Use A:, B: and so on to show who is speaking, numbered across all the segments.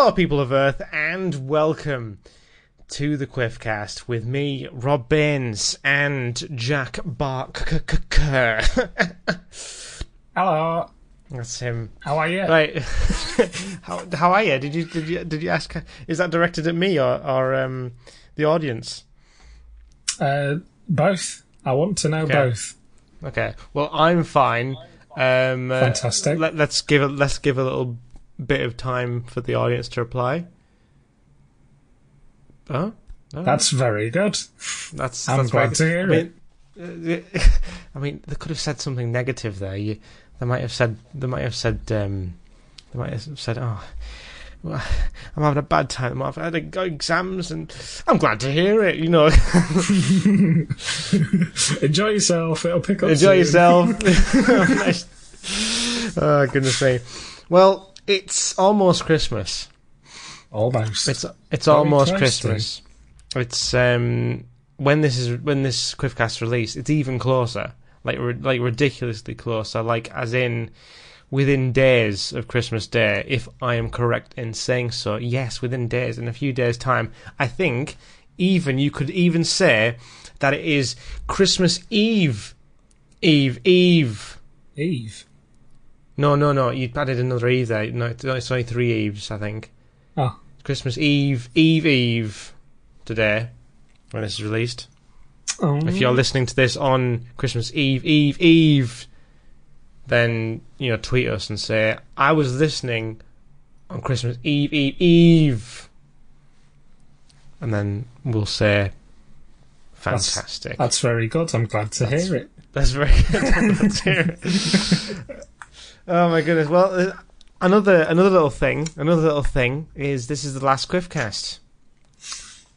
A: Hello, people of Earth, and welcome to the Quiffcast with me, Rob Baines, and Jack Bark.
B: Hello.
A: That's him.
B: How are you?
A: Right. how how are you? Did you did you did you ask? Is that directed at me or or um the audience?
B: Uh, both. I want to know
A: Okay.
B: both.
A: Okay. Well, I'm fine. Um, uh,
B: Fantastic.
A: Let, let's give a let's give a little bit of time for the audience to reply. Oh,
B: That's very good.
A: that's.
B: I'm
A: that's
B: glad to hear
A: I mean, uh, I mean, they could have said something negative there. You, they might have said. They might have said. Um, they might have said, "Oh, well, I'm having a bad time. I've had a- exams, and I'm glad to hear it." You know,
B: Enjoy yourself. It'll pick up.
A: enjoy
B: soon.
A: yourself. Oh goodness me. Well, it's almost Christmas.
B: Almost.
A: It's it's
B: Very
A: almost
B: to.
A: Christmas. It's um when this is when this Quiffcast released, it's even closer. Like like ridiculously closer. Like as in within days of Christmas Day, if I am correct in saying so. Yes, within days. In a few days' time, I think even you could even say that it is Christmas Eve. Eve, Eve.
B: Eve.
A: No, no, no. You added another Eve there. No, it's it's only three Eves, I think.
B: Oh.
A: Christmas Eve, Eve, Eve today when this is released.
B: Oh.
A: If you're listening to this on Christmas Eve, Eve, Eve, then you know tweet us and say I was listening on Christmas Eve, Eve, Eve, and then we'll say
B: That's-
A: fantastic.
B: That's very good. I'm glad to
A: That's-
B: hear it.
A: That's very good. It. oh my goodness! Well, uh, another another little thing, another little thing is this is the last Quiffcast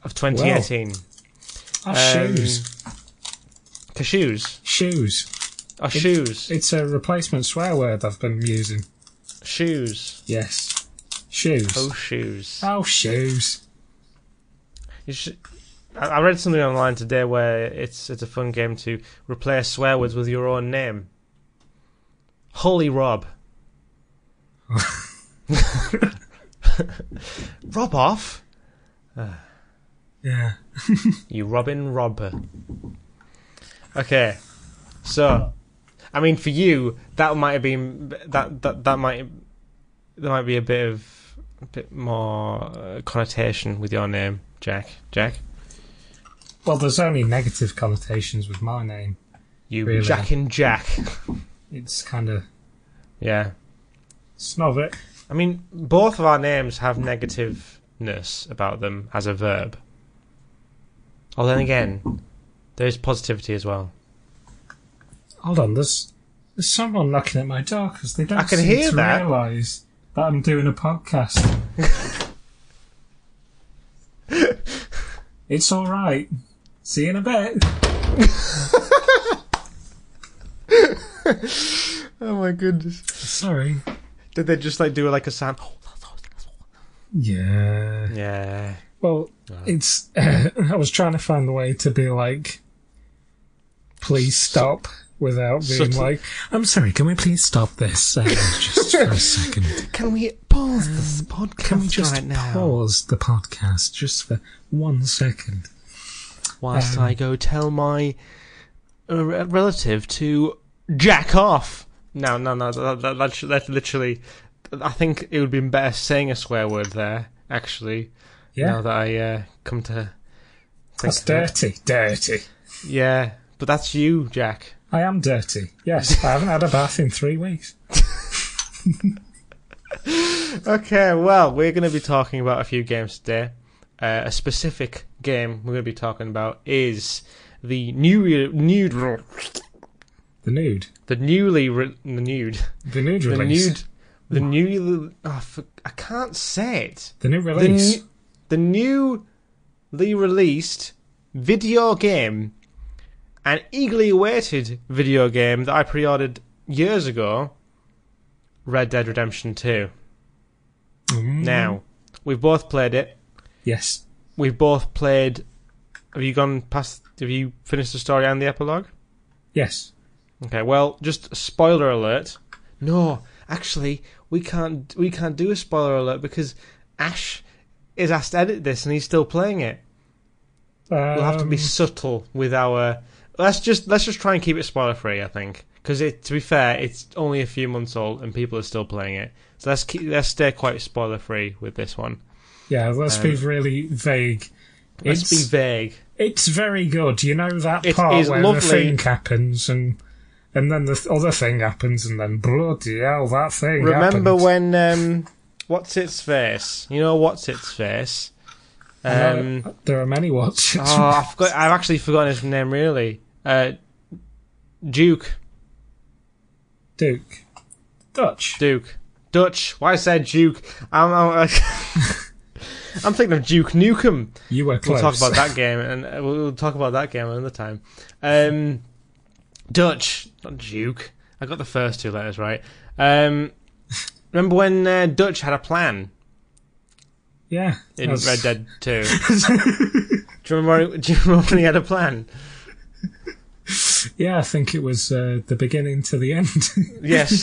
A: of 2018.
B: Oh,
A: Um,
B: shoes.
A: Cashews
B: Shoes.
A: or shoes,
B: It's a replacement swear word I've been using.
A: shoes.
B: Yes. Shoes.
A: Oh, shoes.
B: Oh, shoes.
A: You should, I I read something online today where it's it's a fun game to replace swear words with your own name. Holy Rob. Rob off.
B: Yeah.
A: You Robin Robber. Okay, so I mean, for you, that might have been that that that might there might be a bit of a bit more uh, connotation with your name, Jack. Jack,
B: Well, there's only negative connotations with my name.
A: you
B: Really?
A: Jack and Jack.
B: It's kind of
A: yeah,
B: snob it.
A: I mean, both of our names have negativeness about them as a verb. Oh, then again, there is positivity as well.
B: Hold on, there's there's someone knocking at my door because they don't
A: I can
B: seem
A: hear
B: to
A: that.
B: realise that I'm doing a podcast. it's all right. See you in a bit.
A: Oh my goodness!
B: Sorry.
A: Did they just like do like a sound?
B: Yeah.
A: Yeah.
B: Well, it's. I was trying to find a way to be like, please stop, without being
A: Subtle.
B: like, I'm sorry. Can we please stop this uh, just for a second?
A: Can we pause this podcast
B: Can we just
A: right now?
B: pause the podcast just for one second?
A: Whilst
B: Um,
A: I go tell my uh, relative to jack off. No, no, no. That, that, that's, that's literally. I think it would be better saying a swear word there. Actually,
B: Yeah.
A: now that I uh, come to. think
B: That's
A: it.
B: dirty. Dirty.
A: Yeah, but that's you, Jack.
B: I am dirty. Yes, I haven't had a bath in three weeks.
A: Okay, well, we're going to be talking about a few games today. Uh, a specific game we're going to be talking about is the new, new,
B: The nude.
A: the newly, re- the nude,
B: The nude
A: the
B: release.
A: nude, the newly. Oh, for, I can't say it.
B: The new release.
A: nu- the newly released video game, an eagerly awaited video game that I pre-ordered years ago. Red Dead Redemption Two.
B: Mm.
A: Now, we've both played it.
B: Yes.
A: We've both played. Have you gone past? Have you finished the story and the epilogue?
B: Yes.
A: Okay. Well, just spoiler alert. No, actually, we can't. We can't do a spoiler alert because Ash is asked to edit this, and he's still playing it. We'll have to be
B: Um,
A: subtle with our. Let's just let's just try and keep it spoiler free. I think because it to be fair, it's only a few months old and people are still playing it. So let's keep let's stay quite spoiler free with this one.
B: Yeah, let's be
A: um,
B: really vague.
A: Let's
B: It's,
A: be vague.
B: it's very good. You know that
A: It
B: part where
A: lovely.
B: the thing happens and and then the other thing happens and then bloody hell, that thing
A: Remember
B: happened.
A: when um, what's its face? You know what's its face? Um,
B: there are many what's.
A: oh, I forgot. I've actually forgotten his name. Really, uh, Duke.
B: Duke. Dutch.
A: Duke. Dutch. Why I said Duke? I'm, I'm, I'm thinking of Duke Nukem.
B: You were close.
A: We'll talk about that game, and uh, we'll, we'll talk about that game another time. Um, Dutch, not Duke. I got the first two letters right. Um, remember when uh, Dutch had a plan
B: yeah.
A: in
B: That's-
A: Red Dead Two? do you remember? Do you remember when he had a plan?
B: Yeah, I think it was uh, the beginning to the end.
A: Yes,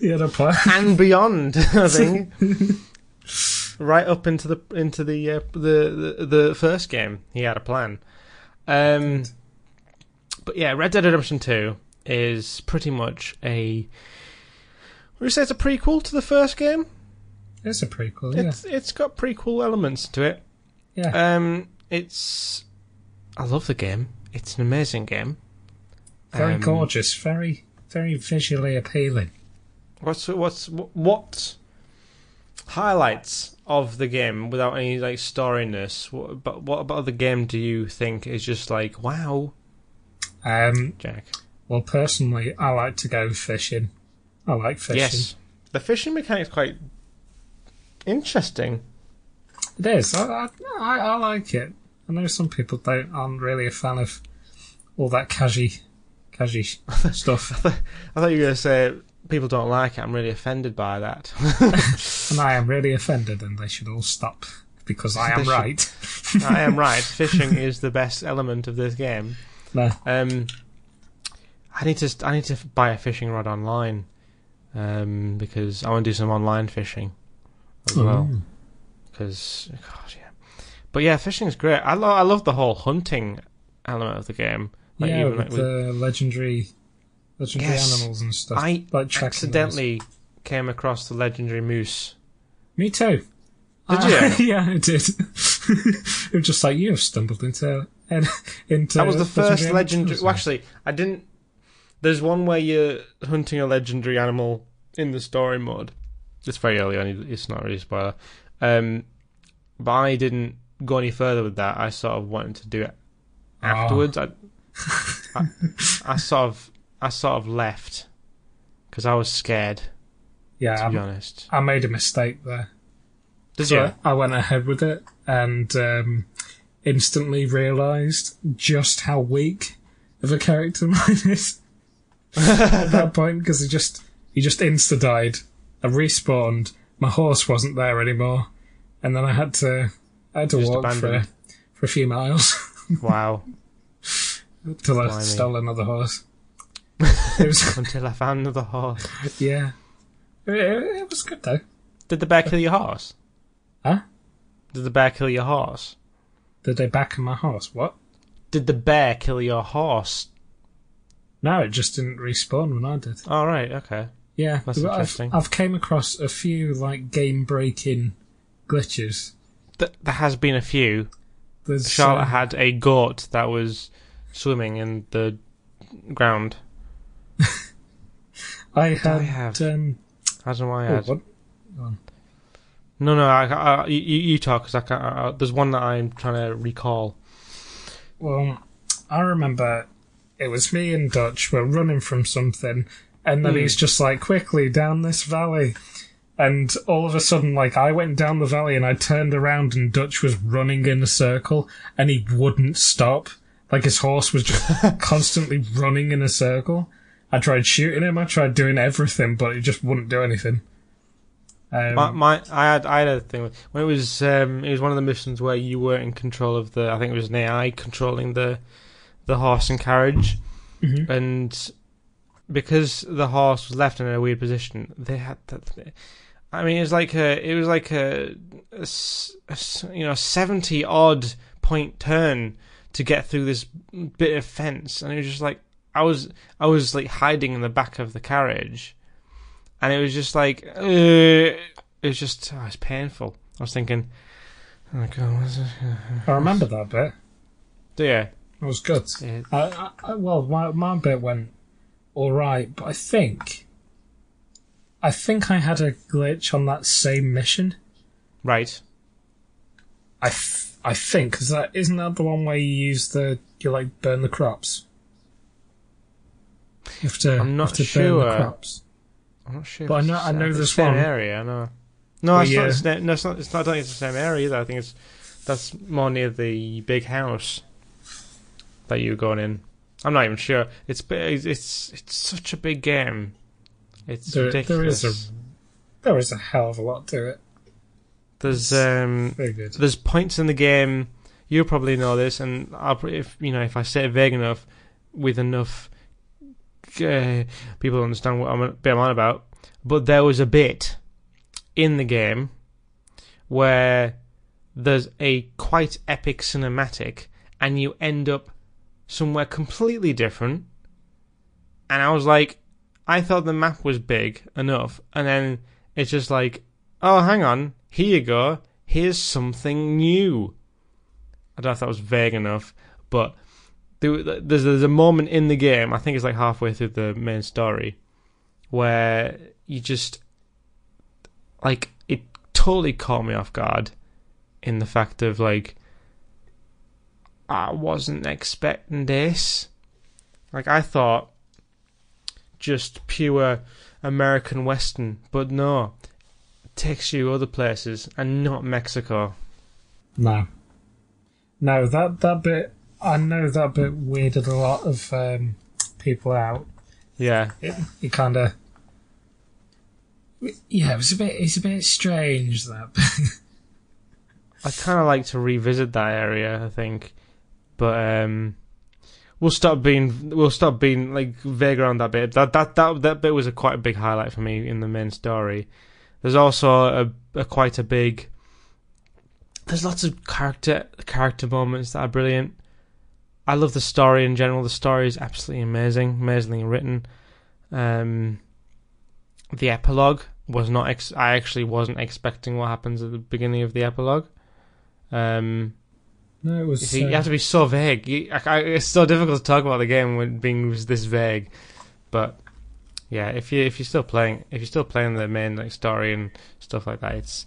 B: he had a plan.
A: and beyond. I think right up into the into the uh, the, the the first game, he had a plan. Um, but yeah, Red Dead Redemption Two is pretty much a. Would you say it's a prequel to the first game?
B: It's a prequel, yeah.
A: It's it's got prequel elements to it.
B: Yeah.
A: Um, it's. I love the game. It's an amazing game.
B: very
A: um,
B: gorgeous, very, very visually appealing.
A: What's what's what highlights of the game without any like storiness? What, but what about the game do you think is just like wow,
B: Um,
A: Jack?
B: well, personally, I like to go fishing. I like fishing.
A: Yes, the fishing mechanic's quite interesting.
B: It is. I, I, I, I like it. I know some people don't aren't really a fan of all that cashy, cashy stuff,
A: I thought you were going to say people don't like it. I'm really offended by that.
B: and I am really offended, and they should all stop because I am
A: They should.
B: right.
A: I am right. Fishing is the best element of this game.
B: No.
A: Um, I need to I need to buy a fishing rod online, um, because I want to do some online fishing as well. Because God, yeah. But yeah, fishing is great. I love I love the whole hunting element of the game. Like
B: yeah,
A: even
B: with
A: like with-
B: the legendary, legendary
A: Yes.
B: animals and stuff.
A: I
B: like
A: accidentally came across the legendary moose.
B: Me too.
A: Did
B: I-
A: you?
B: yeah, I did. it was just like you have stumbled into into.
A: That was the first legendary. Well, actually, I didn't. There's one where you're hunting a legendary animal in the story mode. It's very early on. It's not really a spoiler. Um, but I didn't go any further with that. I sort of wanted to do it
B: Oh.
A: afterwards. I, I, I sort of, I sort of left because I was scared.
B: yeah,
A: To be honest,
B: I made a mistake there.
A: did
B: So
A: you?
B: I went ahead with it and um, instantly realised just how weak of a character mine is at that point because he just he just insta died. I respawned. My horse wasn't there anymore, and then I had to I had to
A: Just
B: walk for
A: abandoned.
B: for a few miles
A: Wow!
B: Until I stole another horse. It was
A: Until I found another horse.
B: yeah, it, it was good though.
A: Did the bear kill your horse?
B: Huh?
A: Did the bear kill your horse?
B: Did they back on my horse? What?
A: Did the bear kill your horse?
B: No, it just didn't respawn when I did.
A: All right. Okay.
B: Yeah,
A: That's
B: I've,
A: interesting.
B: I've came across a few like game breaking glitches.
A: Th- there has been a few.
B: There's
A: Charlotte
B: uh,
A: had a goat that was swimming in the ground.
B: I
A: I
B: had
A: have?
B: um.
A: I don't know why I
B: oh,
A: had.
B: what?
A: No, no. I, I, you, you talk because I can't. I, there's one that I'm trying to recall.
B: Well, I remember it was me and Dutch were running from something, and then
A: Hmm.
B: he's just like, "Quickly down this valley." And all of a sudden, like I went down the valley and I turned around and Dutch was running in a circle and he wouldn't stop. Like his horse was just constantly running in a circle. I tried shooting him, I tried doing everything, but he just wouldn't do anything. Um,
A: My, my, I had, I had a thing with- when it was, um, it was one of the missions where you were in control of the. I think it was an AI controlling the, the horse and carriage,
B: Mhm.
A: and because the horse was left in a weird position, they had. To, I mean, it was like a, it was like a, a, you know, seventy odd point turn to get through this bit of fence, and it was just like I was, I was like hiding in the back of the carriage, and it was just like, uh, it was just, oh, it's painful. I was thinking, oh god, what's this?
B: I remember that bit.
A: Do yeah,
B: It was good.
A: yeah,
B: I, I, well, my my bit went all right, but I think, I think I had a glitch on that same mission.
A: right.
B: I, I think because that isn't that the one where you use the you like burn the crops. You have to,
A: I'm not
B: have to burn the
A: sure.
B: crops.
A: I'm not sure.
B: But
A: if
B: I know-
A: it's
B: I know
A: same-
B: this
A: same
B: one.
A: area. I know. No,
B: Well,
A: it's not,
B: yeah.
A: it's not. No, it's not. It's not. I don't think it's the same area either. I think it's that's more near the big house that you were going in. I'm not even sure. It's bi- it's it's, it's such a big game. It's
B: There- there
A: ridiculous.
B: is There is a hell of a lot to it.
A: There's um
B: Very good.
A: there's points in the game. You probably know this, and I'll if you know if I say it vague enough, with enough uh, people understand what I'm, bit I'm on about. But there was a bit in the game where there's a quite epic cinematic, and you end up somewhere completely different. And I was like, I thought the map was big enough, and then it's just like, oh, hang on, here you go. Here's something new. I don't know if that was vague enough, but there, there's there's a moment in the game. I think it's like halfway through the main story where you just like it totally caught me off guard in the fact of like I wasn't expecting this. Like I thought just pure American Western, but no, it takes you other places and not Mexico.
B: No. No, that that bit I know that bit weirded a lot of um, people out.
A: Yeah,
B: It, it kind of yeah, it was a bit it's a bit strange that. bit.
A: I kind of like to revisit that area. I think, but um, we'll stop being we'll stop being like vague around that bit. That that that that bit was a quite a big highlight for me in the main story. There's also a, a quite a big. There's lots of character character moments that are brilliant. I love the story in general. The story is absolutely amazing, amazingly written. Um, the epilogue was not. Ex- I actually wasn't expecting what happens at the beginning of the epilogue. Um,
B: no, it
A: you,
B: was.
A: see, you
B: uh,
A: have to be so vague. You, I, I, it's so difficult to talk about the game when being this vague. But yeah, if you if you're still playing, if you're still playing the main like story and stuff like that, it's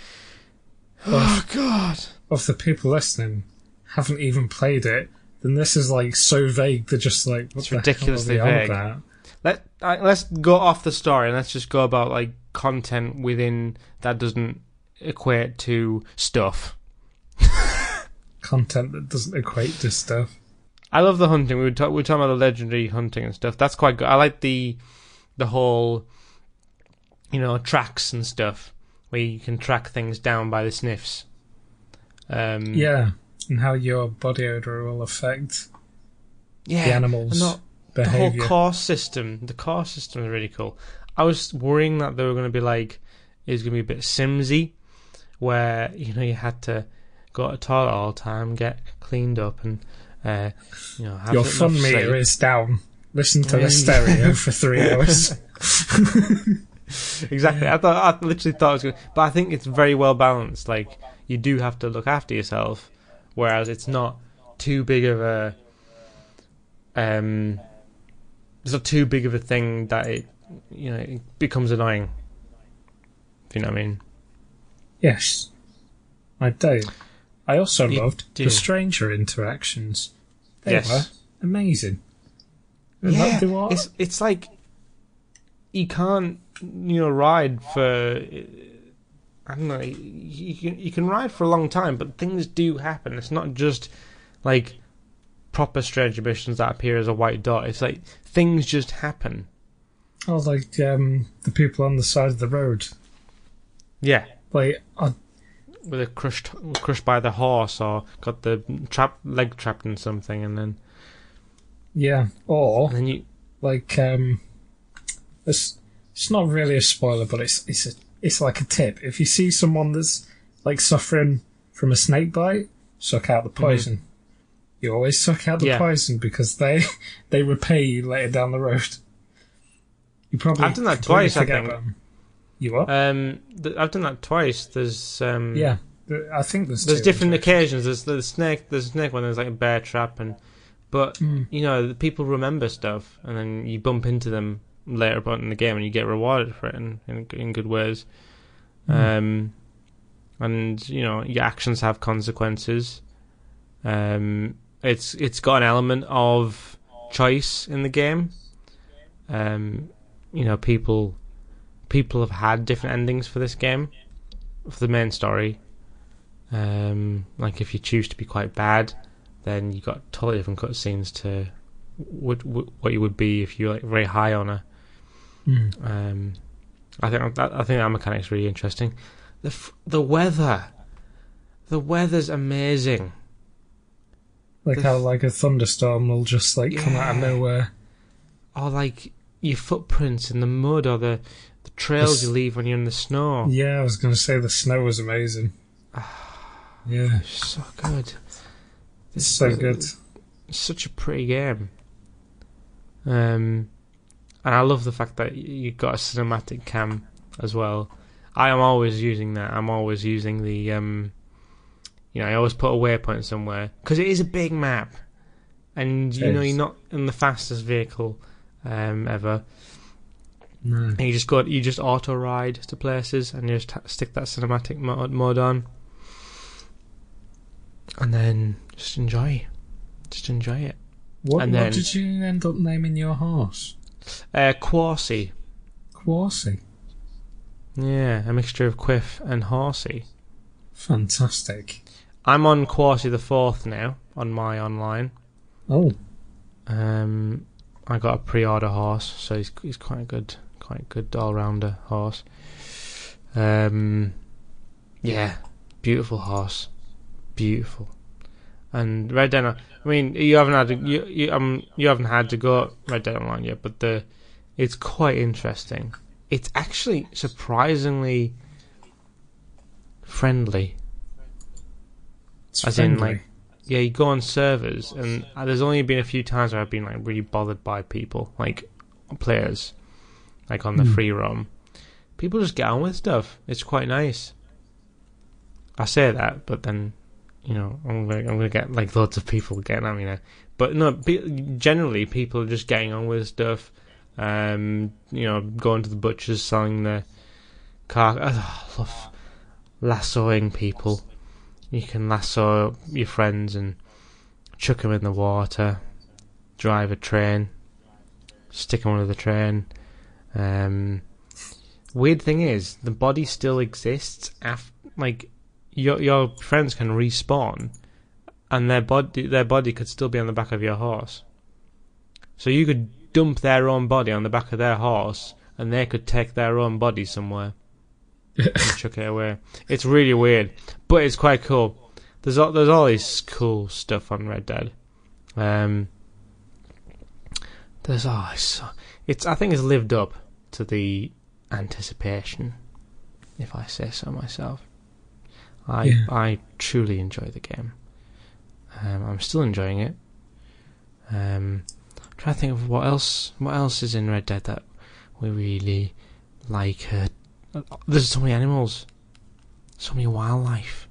A: oh god.
B: of the people listening haven't even played it, then this is like so vague. They're just like,
A: It's ridiculously
B: hell are they
A: vague. Let uh, let's go off the story and let's just go about like content within that doesn't equate to stuff.
B: Content that doesn't equate to stuff.
A: I love the hunting. We were, talk- we were talking about the legendary hunting and stuff. That's quite good. I like the the whole, you know, tracks and stuff where you can track things down by the sniffs. Um,
B: Yeah, and how your body odor will affect
A: yeah.
B: the animals'
A: not- the whole
B: behavior.
A: core system. The core system is really cool. I was worrying that they were going to be like, it was going to be a bit Simsy, where you know you had to go to the toilet all the time, get cleaned up, and uh, you know have
B: your fun meter
A: sleep.
B: is down. Listen to
A: Yeah.
B: the stereo for three hours.
A: exactly. I thought I literally thought it was good, but I think it's very well balanced. Like you do have to look after yourself, whereas it's not too big of a um. It's not too big of a thing that it, you know, it becomes annoying. If you know what I mean.
B: yes, I do. I also
A: You
B: loved
A: do.
B: the stranger interactions. They
A: Yes.
B: were amazing.
A: Yeah, it's it's like you can't you know ride for I don't know you, you can you can ride for a long time, but things do happen. It's not just like proper stranger missions that appear as a white dot. It's like things just happen.
B: Oh, like um, the people on the side of the road.
A: Yeah,
B: Like, I,
A: with a crushed crushed by the horse or got the trap leg trapped in something, and then
B: yeah. Or
A: and then you
B: like, um, it's it's not really a spoiler, but it's it's a it's like a tip. If you see someone that's like suffering from a snake bite, suck out the poison. You always suck out the
A: Yeah.
B: poison because they they repay you later down the road. You probably
A: I've done that twice, I think
B: you what?
A: Um, th- I've done that twice. There's um,
B: yeah, I think there's
A: there's different occasions. There's the snake. There's a snake one. There's like a bear trap, and but
B: Mm.
A: you know the people remember stuff, and then you bump into them later on in the game, and you get rewarded for it in in, in good ways.
B: Mm.
A: Um, and you know your actions have consequences. Um, it's it's got an element of choice in the game. Um, you know people people have had different endings for this game for the main story. Um, like if you choose to be quite bad, then you got totally different cutscenes to what what you would be if you're like very high on a.
B: Mm.
A: Um, I think that I think that mechanic's really interesting. The f- the weather, the weather's amazing.
B: Like
A: the
B: how
A: f-
B: like a thunderstorm will just like come out of nowhere.
A: Or like your footprints in the mud, or the the trails
B: This-
A: you leave when you're in the snow.
B: Yeah, I was gonna say the snow was amazing. yeah,
A: So good.
B: it's so good.
A: such a pretty game. Um, and I love the fact that y- you got a cinematic cam as well. I am always using that. I'm always using the, um, you know, I always put a waypoint somewhere because it is a big map, and you know you're not in the fastest vehicle um, ever.
B: No.
A: And you just got you just auto ride to places, and you just stick that cinematic mode, mode on, and then just enjoy, just enjoy it.
B: What, what
A: then-
B: did you end up naming your horse?
A: Uh, Quasi.
B: Quarsy.
A: Yeah, a mixture of Quiff and Horsey.
B: Fantastic.
A: I'm on Quasi the fourth now on my online.
B: Oh,
A: Um, I got a pre-order horse, so he's he's quite a good, quite a good all-rounder horse. Um, yeah, beautiful horse, beautiful. And Red Dead, I mean, you haven't had to, you you um you haven't had to go Red Dead Online yet, but the it's quite interesting. It's actually surprisingly friendly.
B: it's
A: As in, like, yeah, you go on servers, and there's only been a few times where I've been like really bothered by people, like players, like on the
B: Hmm.
A: free roam. People just get on with stuff. It's quite nice. I say that, but then, you know, I'm gonna, I'm gonna get like loads of people getting at me now. But no, pe- generally people are just getting on with stuff. Um, you know, going to the butchers, selling the car. I love lassoing people. You can lasso your friends and chuck them in the water, drive a train, stick them under the train. Um, weird thing is, the body still exists. After, like your your friends can respawn, and their body their body could still be on the back of your horse. So you could dump their own body on the back of their horse, and they could take their own body somewhere and chuck it away. It's really weird, but it's quite cool. There's all, there's all this cool stuff on Red Dead. Um, there's oh, it's, it's I think it's lived up to the anticipation, if I say so myself. I
B: Yeah.
A: I truly enjoy the game. Um, I'm still enjoying it. Um, I'm trying to think of what else what else is in Red Dead that we really like. Uh, there's so many animals, so many wildlife,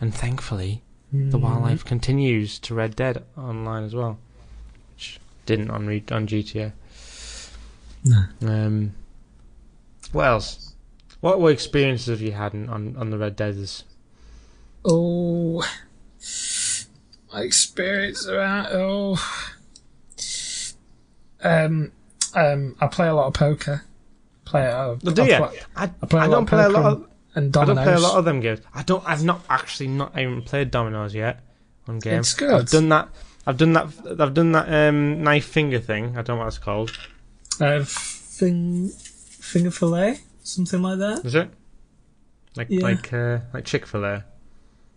A: and thankfully
B: Mm.
A: the wildlife continues to Red Dead Online as well, which didn't on re- on GTA.
B: No.
A: Um, what else? What what experiences have you had in, on on the Red Deaders?
B: Oh, my experience around. Oh, um, um, I play a lot of poker. Play. Uh,
A: Oh, do
B: I
A: you?
B: play-
A: I,
B: I play
A: I don't play a lot of
B: and
A: I don't play a lot of them games. I don't. I've not actually not even played dominoes yet on game.
B: It's good.
A: I've done that. I've done that. I've done that um, knife finger thing. I don't know what it's called.
B: Uh, fing, finger fillet, something like that.
A: Is it? Like
B: Yeah.
A: like uh, like Chick Fil A.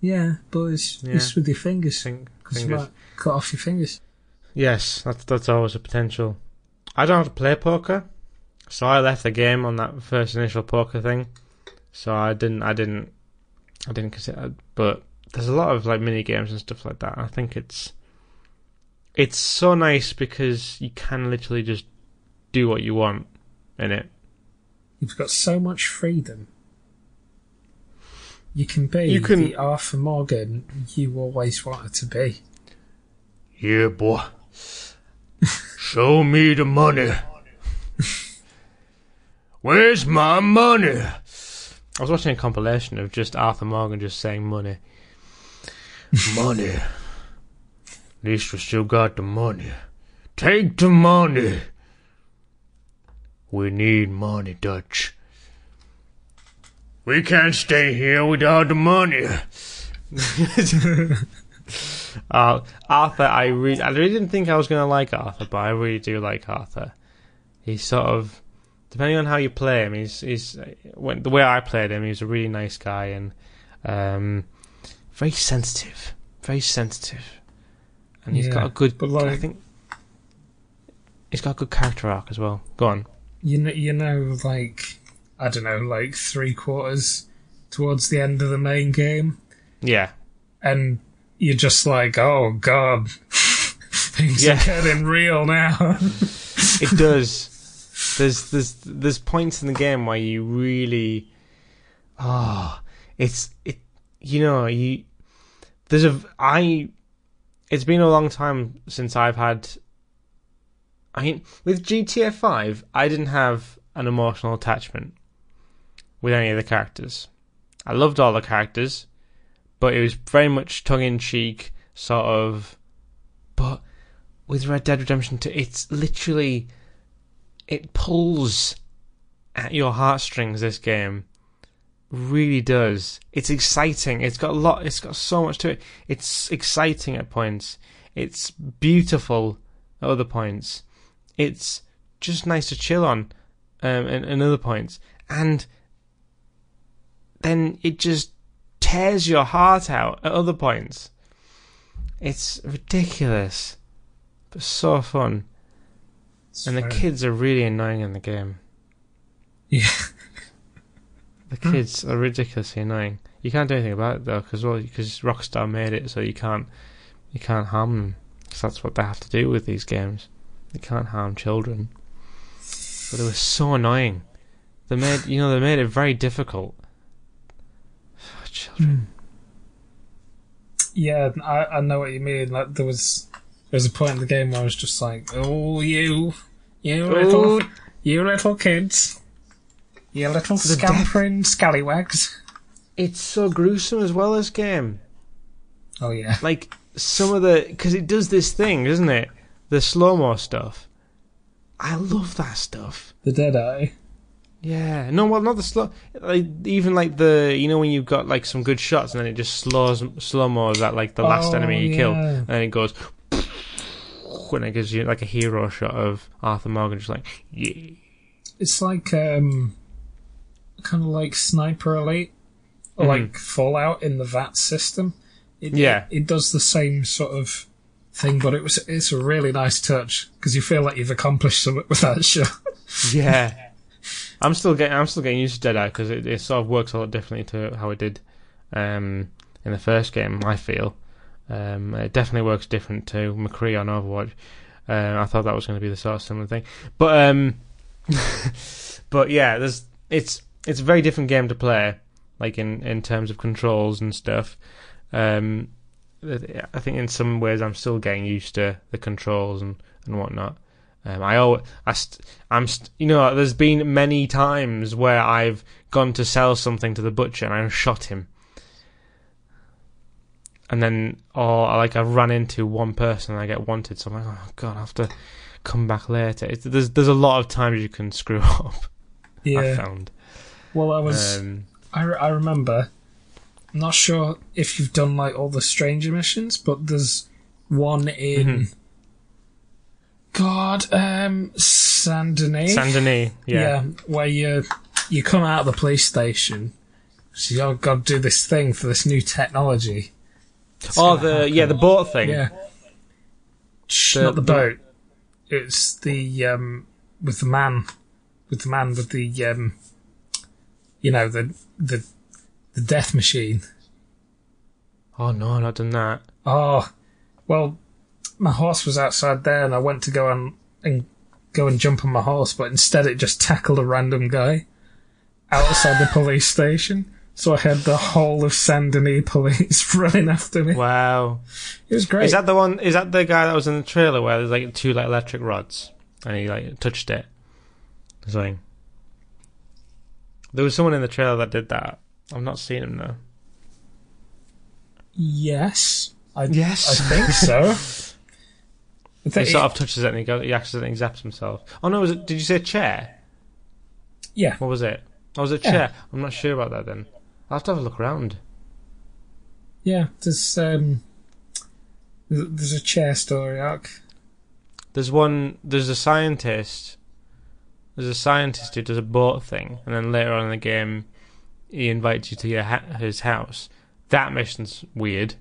B: Yeah, but it's,
A: Yeah.
B: it's with your fingers.
A: Fing-
B: 'cause you
A: fingers.
B: cut off your fingers.
A: Yes, that's that's always a potential. I don't how to play poker. So I left the game on that first initial poker thing. So I didn't, I didn't, I didn't consider. But there's a lot of like mini games and stuff like that. I think it's, it's so nice because you can literally just do what you want in it.
B: You've got so much freedom. You can be
A: You can-
B: the Arthur Morgan you always wanted to be.
A: Yeah, boy. Show me the money. Where's my money? I was watching a compilation of just Arthur Morgan just saying money. money. At least we still got the money. Take the money. We need money, Dutch. We can't stay here without the money. Uh, Arthur, I really, I really didn't think I was going to like Arthur, but I really do like Arthur. He's sort of, depending on how you play him, he's he's when the way I played him, he's a really nice guy and um, very sensitive, very sensitive, and he's
B: Yeah,
A: got a good.
B: but like-
A: I think he's got a good character arc as well. Go on.
B: You know, you know, like I don't know, like three quarters towards the end of the main game,
A: Yeah,
B: and you're just like, oh god, things
A: Yeah.
B: are getting real now.
A: it does. There's there's there's points in the game where you really, ah, it's it. You know, you there's a I. It's been a long time since I've had. I mean, with GTA Five, I didn't have an emotional attachment with any of the characters. I loved all the characters, but it was very much tongue in cheek, sort of. But with Red Dead Redemption 2, it's literally it pulls at your heartstrings. This game really does. It's exciting. It's got a lot. It's got so much to it. It's exciting at points. It's beautiful at other points. It's just nice to chill on, um, and, and other points. And then it just tears your heart out at other points. It's ridiculous, but so fun. And the kids are really annoying in the game.
B: yeah,
A: The kids are ridiculously annoying. You can't do anything about it though, because well, because Rockstar made it so you can't you can't harm them. 'Cause that's what they have to do with these games. You can't harm children. But it was so annoying. They made you know they made it very difficult. Oh, Children. Hmm.
B: yeah, I, I know what you mean. Like there was there was a point in the game where I was just like, oh you, you oh. little,
A: Oh,
B: you little kids, you little
A: The
B: scampering scallywags.
A: it's so gruesome as well as game.
B: Oh yeah,
A: like some of the because it does this thing, doesn't it? The slow mo stuff. I love that stuff.
B: the dead eye.
A: Yeah, no, well, not the slow. Like even like the you know when you've got like some good shots and then it just slows slow mo's at like the last
B: Oh,
A: enemy you kill, and then it goes. When it gives you like a hero shot of Arthur Morgan, just like yeah,
B: It's like um, kind of like Sniper Elite or
A: Mhm.
B: like Fallout in the VATS system. It,
A: Yeah.
B: it, it does the same sort of thing, but it was it's a really nice touch because you feel like you've accomplished something with that shot.
A: yeah. I'm still getting I'm still getting used to Deadeye because it, it sort of works a lot differently to how it did um, in the first game. I feel um, it definitely works different to McCree on Overwatch. Uh, I thought that was going to be the sort of similar thing, but um, but yeah, there's it's it's a very different game to play, like in in terms of controls and stuff. Um, I think in some ways I'm still getting used to the controls and and whatnot. Um, I always, I st- I'm, st- you know, there's been many times where I've gone to sell something to the butcher and I've shot him, and then, or like I've run into one person and I get wanted, so I'm like, oh god, I have to come back later. It's, there's there's a lot of times you can screw up. I
B: Yeah.
A: found.
B: Well, I was.
A: Um,
B: I, re- I remember. I'm not sure if you've done like all the stranger missions, but there's one in.
A: Mhm.
B: God, um, Saint Denis.
A: Saint Denis, yeah.
B: where you you come out of the police station, so you got to do this thing for this new technology. It's
A: Oh, the
B: happen.
A: yeah the boat thing.
B: yeah.
A: The-
B: not the
A: the-
B: boat. It's the um with the man with the man with the um, you know the the the death machine.
A: Oh no, I've not done that.
B: Oh, well, my horse was outside there, and I went to go on and go and jump on my horse, but instead it just tackled a random guy outside the police station. So I had the whole of Saint Denis police running after me.
A: Wow.
B: It was great.
A: Is that the one? Is that the guy that was in the trailer where there's like two like electric rods and he like touched it? Something. There was someone in the trailer that did that. I've not seen him though.
B: yes, I
A: Yes.
B: I think so.
A: He
B: think
A: sort of touches it and he, go, he accidentally zaps himself. Oh no, was it? Did you say chair?
B: yeah,
A: What was it? Oh, was it
B: Yeah.
A: chair? I'm not sure about that then. I'll have to have a look around.
B: yeah. There's um, there's a chair story arc.
A: There's one. There's a scientist. There's a scientist who does a boat thing, and then later on in the game, he invites you to your ha- his house. That mission's weird.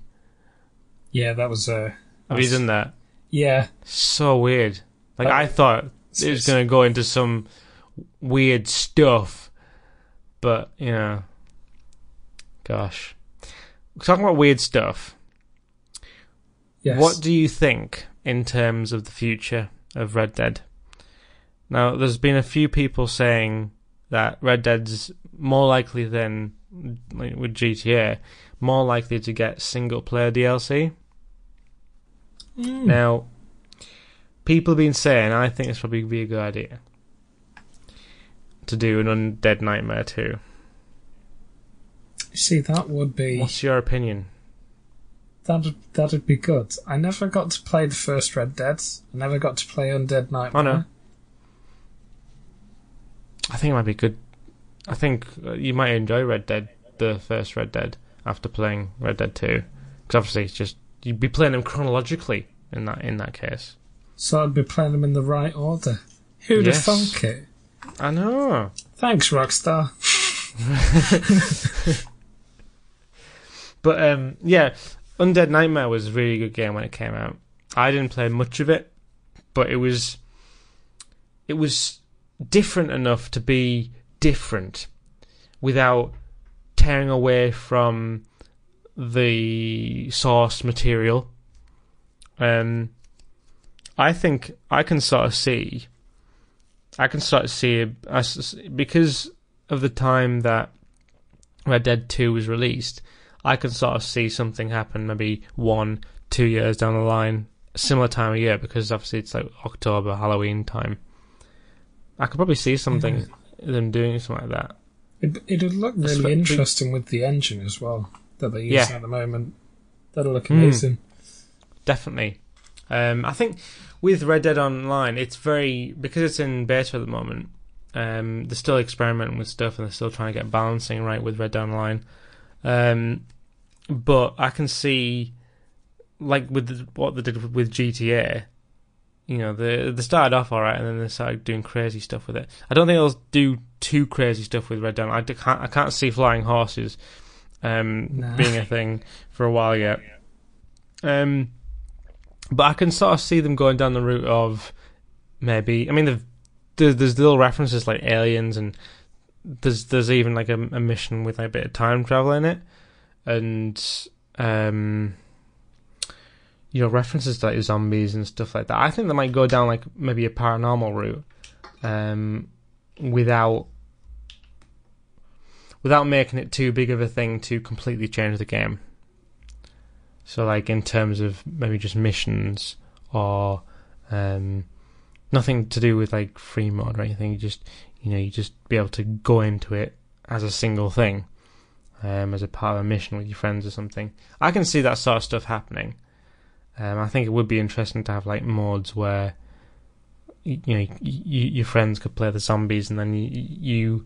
B: Yeah, that was uh,
A: Have you done that?
B: yeah.
A: So weird. Like
B: That-
A: I thought it was going to go into some weird stuff, but you know, gosh. Talking about weird stuff.
B: Yes.
A: What do you think in terms of the future of Red Dead? Now, there's been a few people saying that Red Dead's more likely than like, with GTA, more likely to get single player DLC.
B: Mm.
A: Now, people have been saying, I think it's probably be a good idea to do an Undead Nightmare 2.
B: See, that would be
A: What's your opinion?
B: that'd that'd be good. I never got to play the first Red Dead. I never got to play Undead Nightmare.
A: Oh, no. I think it might be good. I think uh, you might enjoy Red Dead, the first Red Dead, after playing Red Dead 2. Because obviously it's just, you'd be playing them chronologically in that in that case.
B: So I'd be playing them in the right order. Who'd
A: Yes.
B: have thunk it?
A: I know.
B: Thanks, Rockstar.
A: But um, yeah, Undead Nightmare was a really good game when it came out. I didn't play much of it, but it was it was different enough to be different without tearing away from the source material. Um, I think I can sort of see, I can sort of see because of the time that Red Dead Two was released. I can sort of see something happen maybe one, two years down the line, similar time of year because obviously it's like October, Halloween time. I could probably see something them doing something like that.
B: It, it would look really
A: what-
B: interesting with the engine as well that they're using
A: Yeah.
B: at the moment. That'll look
A: Mm.
B: amazing.
A: Definitely. Um, I think with Red Dead Online, it's very because it's in beta at the moment. Um, they're still experimenting with stuff and they're still trying to get balancing right with Red Dead Online. Um, but I can see, like with the, what they did with GTA, you know, they they started off all right and then they started doing crazy stuff with it. I don't think they'll do too crazy stuff with Red Dead. I can't I can't see flying horses um,
B: Nah.
A: being a thing for a while yet. Um, but I can sort of see them going down the route of maybe. I mean, there's there's little references like aliens, and there's there's even like a, a mission with like a bit of time travel in it, and um, you know references to like zombies and stuff like that. I think they might go down like maybe a paranormal route, um, without without making it too big of a thing to completely change the game. So, like in terms of maybe just missions or um, nothing to do with like free mode or anything. You just you know you just be able to go into it as a single thing, um, as a part of a mission with your friends or something. I can see that sort of stuff happening. Um, I think it would be interesting to have like modes where you, you know your friends could play the zombies and then you you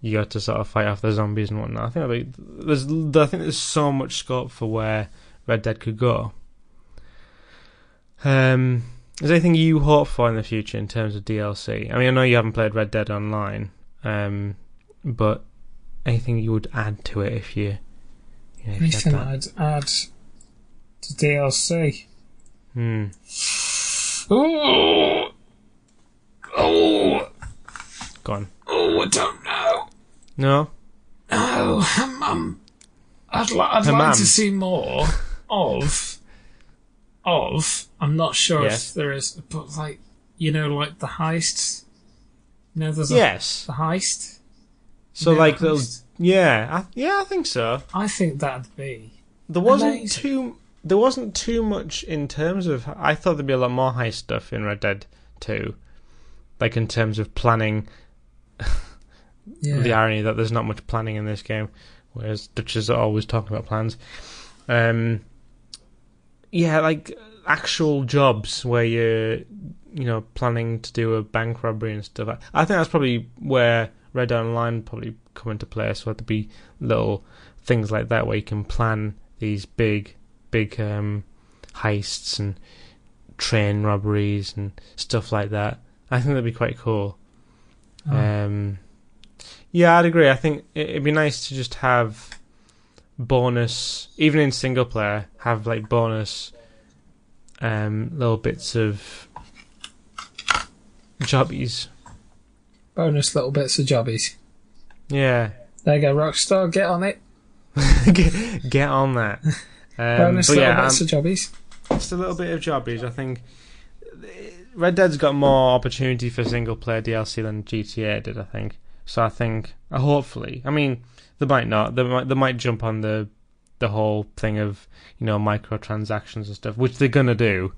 A: you got to sort of fight off the zombies and whatnot. I think be, there's I think there's so much scope for where Red Dead could go. Um, is there anything you hope for in the future in terms of DLC? I mean, I know you haven't played Red Dead Online, um, but anything you would add to it if you, you know, if you
B: Anything
A: that?
B: I'd add to DLC?
A: Hmm.
B: Ooh. Oh.
A: gone.
B: Oh, I don't know.
A: No.
B: No, mum. I'd, li- I'd like to see more of. Of. I'm not sure
A: Yes.
B: if there is, but like, you know, like the heist. You know, there's a,
A: Yes.
B: the heist.
A: So
B: You know
A: like
B: the heist?
A: yeah, I, yeah, I think so.
B: I think that'd be.
A: There wasn't
B: Amazing.
A: too there wasn't too much in terms of I thought there'd be a lot more high stuff in Red Dead 2. Like in terms of planning
B: Yeah.
A: the irony that there's not much planning in this game, whereas Dutch is always talking about plans. Um, yeah, like actual jobs where you're, you know, planning to do a bank robbery and stuff. I think that's probably where Red Dead Online probably come into play. So there'd be little things like that where you can plan these big, big um, heists and train robberies and stuff like that. I think that'd be quite cool.
B: Oh.
A: Um, yeah, I'd agree. I think it- it'd be nice to just have bonus, even in single player, have like bonus um, little bits of jobbies.
B: Bonus little bits of jobbies.
A: Yeah,
B: There you go, Rockstar. Get on it.
A: get, get on that. Um,
B: Bonus
A: but
B: little
A: yeah,
B: bits
A: um,
B: of jobbies.
A: just a little bit of jobbies. I think Red Dead's got more opportunity for single player DLC than GTA did. I think so. I think uh, hopefully. I mean, they might not. They might. They might jump on the the whole thing of you know microtransactions and stuff, which they're gonna do.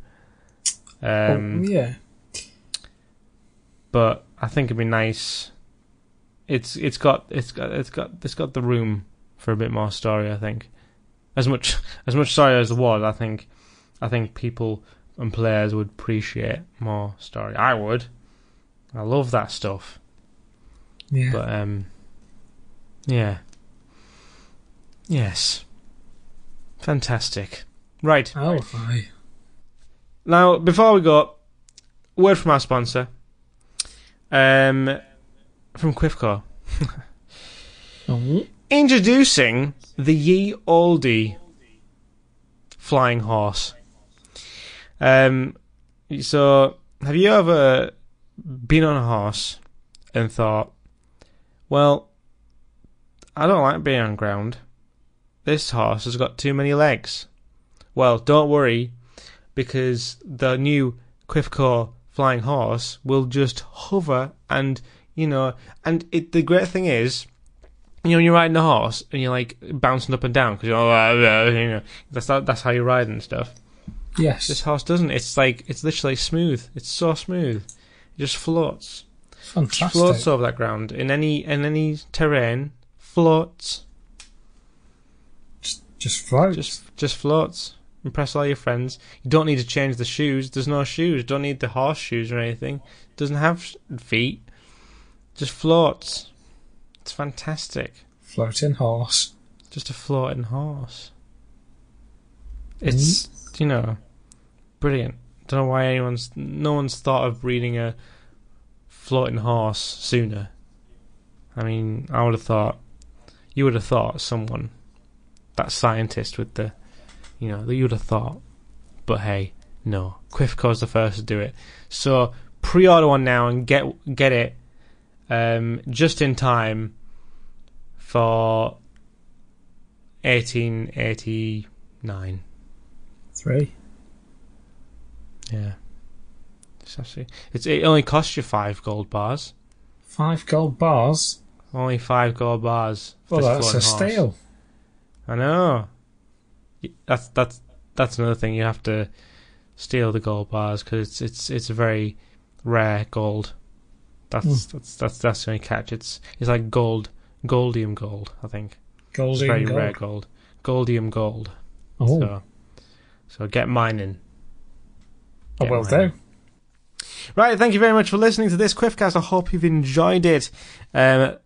A: Um,
B: oh, yeah.
A: but I think it'd be nice. It's it's got it's got it's got it's got the room for a bit more story. I think as much as much story as there was. I think I think people and players would appreciate more story. I would. I love that stuff.
B: Yeah.
A: But um, yeah, yes, fantastic. Right
B: oh, aye.
A: now, before we go, word from our sponsor. Um, from Quifco.
B: Oh,
A: Introducing the Ye Olde flying horse. Um, so have you ever been on a horse and thought, well, I don't like being on ground. This horse has got too many legs. Well, don't worry, because the new Quifco flying horse will just hover and you know, and it. The great thing is, you know, when you're riding a horse and you're like bouncing up and down because you're, oh, uh, uh, uh, you know, that's that, that's how you ride and stuff.
B: yes.
A: This horse doesn't. It's like it's literally smooth. It's so smooth. It just floats.
B: Fantastic.
A: Floats over that ground in any in any terrain. Floats.
B: Just floats.
A: Just just floats. Impress all your friends. You don't need to change the shoes. There's no shoes. Don't need the horse shoes or anything. Doesn't have feet. Just floats. It's fantastic.
B: Floating horse.
A: Just a floating horse. It's mm. you know brilliant. Don't know why anyone's no one's thought of breeding a floating horse sooner. I mean, I would have thought you would have thought someone that scientist with the you know that you would have thought. But hey, no. Quiff Quifco's the first to do it. So pre-order one now and get get it um, just in time for 1889.
B: Three.
A: Yeah. It's actually it's it only costs you five gold bars.
B: Five gold bars.
A: Only five gold bars.
B: Well, that's a
A: horse.
B: steal.
A: I know. That's that's that's another thing. You have to steal the gold bars because it's it's it's a very rare gold. That's
B: Mm.
A: that's that's that's the only catch. It's it's like gold, goldium gold. I think it's
B: Goldie
A: very
B: gold.
A: rare gold, goldium gold.
B: Oh,
A: So so get mining.
B: I
A: Get
B: will
A: mining.
B: do.
A: Right, thank you very much for listening to this Quiffcast. I hope you've enjoyed it. Um,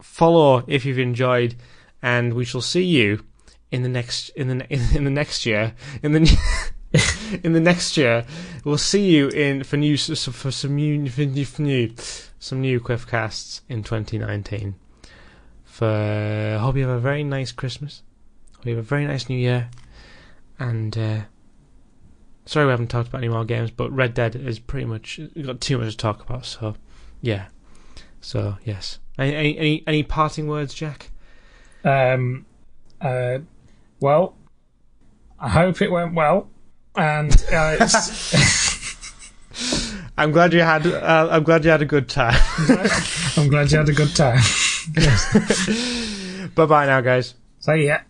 A: follow if you've enjoyed, and we shall see you in the next in the in the next year in the in the next year. We'll see you in for new for some new for new, for new some new Quiffcasts in 2019. For I hope you have a very nice Christmas. Hope you have a very nice New Year, and. Uh, Sorry we haven't talked about any more games, but Red Dead is pretty much got too much to talk about. So, yeah. So yes. Any any any, any parting words, Jack?
B: Um, uh, well, I hope it went well, and uh, it's,
A: I'm glad you had. Uh, I'm glad you had a good time.
B: I'm glad you had a good time.
A: bye bye now, guys.
B: So yeah.